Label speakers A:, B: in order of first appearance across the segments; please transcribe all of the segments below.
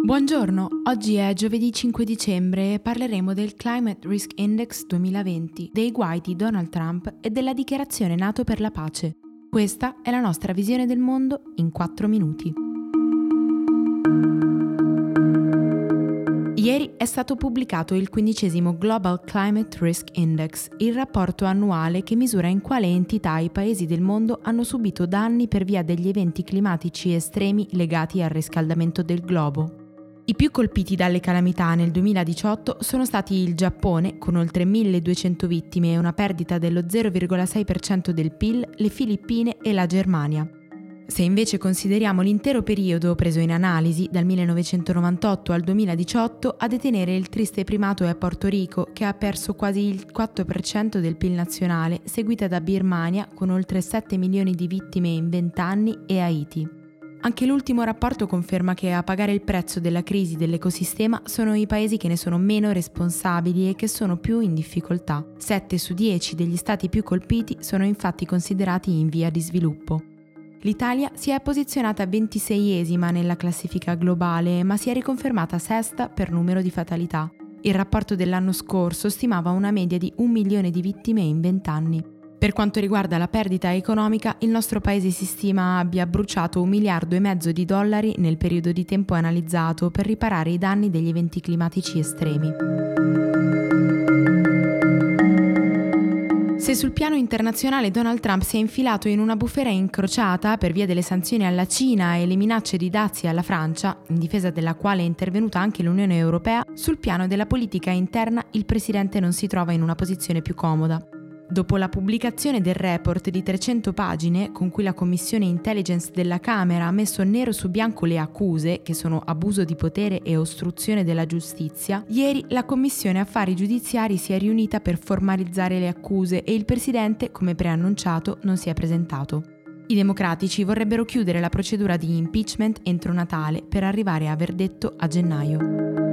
A: Buongiorno, oggi è giovedì 5 dicembre e parleremo del Climate Risk Index 2020, dei guai di Donald Trump e della dichiarazione NATO per la pace. Questa è la nostra visione del mondo in 4 minuti. Ieri è stato pubblicato il quindicesimo Global Climate Risk Index, il rapporto annuale che misura in quale entità i paesi del mondo hanno subito danni per via degli eventi climatici estremi legati al riscaldamento del globo. I più colpiti dalle calamità nel 2018 sono stati il Giappone, con oltre 1200 vittime e una perdita dello 0,6% del PIL, le Filippine e la Germania. Se invece consideriamo l'intero periodo preso in analisi, dal 1998 al 2018, a detenere il triste primato è Porto Rico, che ha perso quasi il 4% del PIL nazionale, seguita da Birmania, con oltre 7 milioni di vittime in 20 anni, e Haiti. Anche l'ultimo rapporto conferma che a pagare il prezzo della crisi dell'ecosistema sono i paesi che ne sono meno responsabili e che sono più in difficoltà. 7 su 10 degli stati più colpiti sono infatti considerati in via di sviluppo. L'Italia si è posizionata 26esima nella classifica globale, ma si è riconfermata sesta per numero di fatalità. Il rapporto dell'anno scorso stimava una media di un milione di vittime in 20 anni. Per quanto riguarda la perdita economica, il nostro paese si stima abbia bruciato un miliardo e mezzo di dollari nel periodo di tempo analizzato per riparare i danni degli eventi climatici estremi. Se sul piano internazionale Donald Trump si è infilato in una bufera incrociata per via delle sanzioni alla Cina e le minacce di dazi alla Francia, in difesa della quale è intervenuta anche l'Unione Europea, sul piano della politica interna il presidente non si trova in una posizione più comoda. Dopo la pubblicazione del report di 300 pagine con cui la Commissione Intelligence della Camera ha messo nero su bianco le accuse, che sono abuso di potere e ostruzione della giustizia, ieri la Commissione Affari Giudiziari si è riunita per formalizzare le accuse e il Presidente, come preannunciato, non si è presentato. I democratici vorrebbero chiudere la procedura di impeachment entro Natale per arrivare a verdetto a gennaio.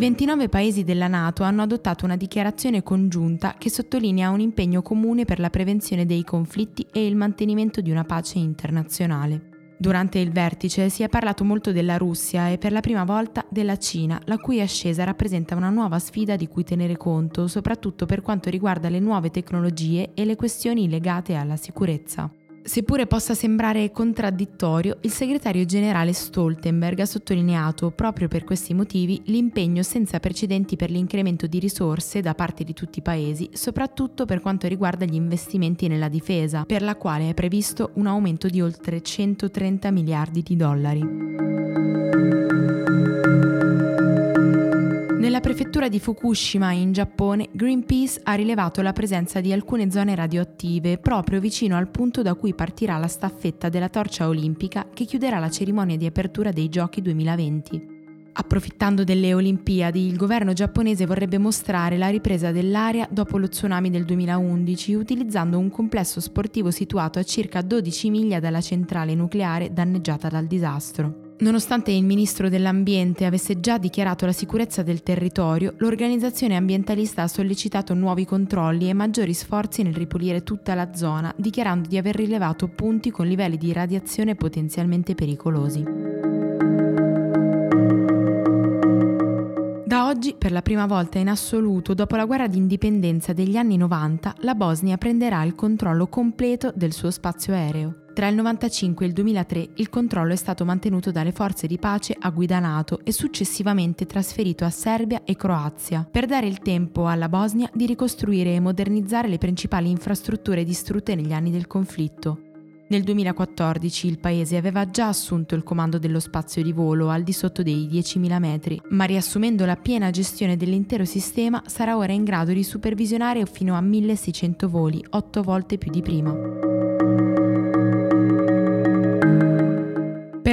A: 29 paesi della Nato hanno adottato una dichiarazione congiunta che sottolinea un impegno comune per la prevenzione dei conflitti e il mantenimento di una pace internazionale. Durante il vertice si è parlato molto della Russia e per la prima volta della Cina, la cui ascesa rappresenta una nuova sfida di cui tenere conto, soprattutto per quanto riguarda le nuove tecnologie e le questioni legate alla sicurezza. Seppure possa sembrare contraddittorio, il segretario generale Stoltenberg ha sottolineato, proprio per questi motivi, l'impegno senza precedenti per l'incremento di risorse da parte di tutti i paesi, soprattutto per quanto riguarda gli investimenti nella difesa, per la quale è previsto un aumento di oltre 130 miliardi di dollari. Nella prefettura di Fukushima in Giappone, Greenpeace ha rilevato la presenza di alcune zone radioattive proprio vicino al punto da cui partirà la staffetta della torcia olimpica che chiuderà la cerimonia di apertura dei Giochi 2020. Approfittando delle Olimpiadi, il governo giapponese vorrebbe mostrare la ripresa dell'area dopo lo tsunami del 2011 utilizzando un complesso sportivo situato a circa 12 miglia dalla centrale nucleare danneggiata dal disastro. Nonostante il ministro dell'Ambiente avesse già dichiarato la sicurezza del territorio, l'organizzazione ambientalista ha sollecitato nuovi controlli e maggiori sforzi nel ripulire tutta la zona, dichiarando di aver rilevato punti con livelli di radiazione potenzialmente pericolosi. Da oggi, per la prima volta in assoluto dopo la guerra di indipendenza degli anni 90, la Bosnia prenderà il controllo completo del suo spazio aereo. Tra il 1995 e il 2003 il controllo è stato mantenuto dalle forze di pace a guida NATO e successivamente trasferito a Serbia e Croazia, per dare il tempo alla Bosnia di ricostruire e modernizzare le principali infrastrutture distrutte negli anni del conflitto. Nel 2014 il paese aveva già assunto il comando dello spazio di volo al di sotto dei 10.000 metri, ma riassumendo la piena gestione dell'intero sistema sarà ora in grado di supervisionare fino a 1.600 voli, 8 volte più di prima.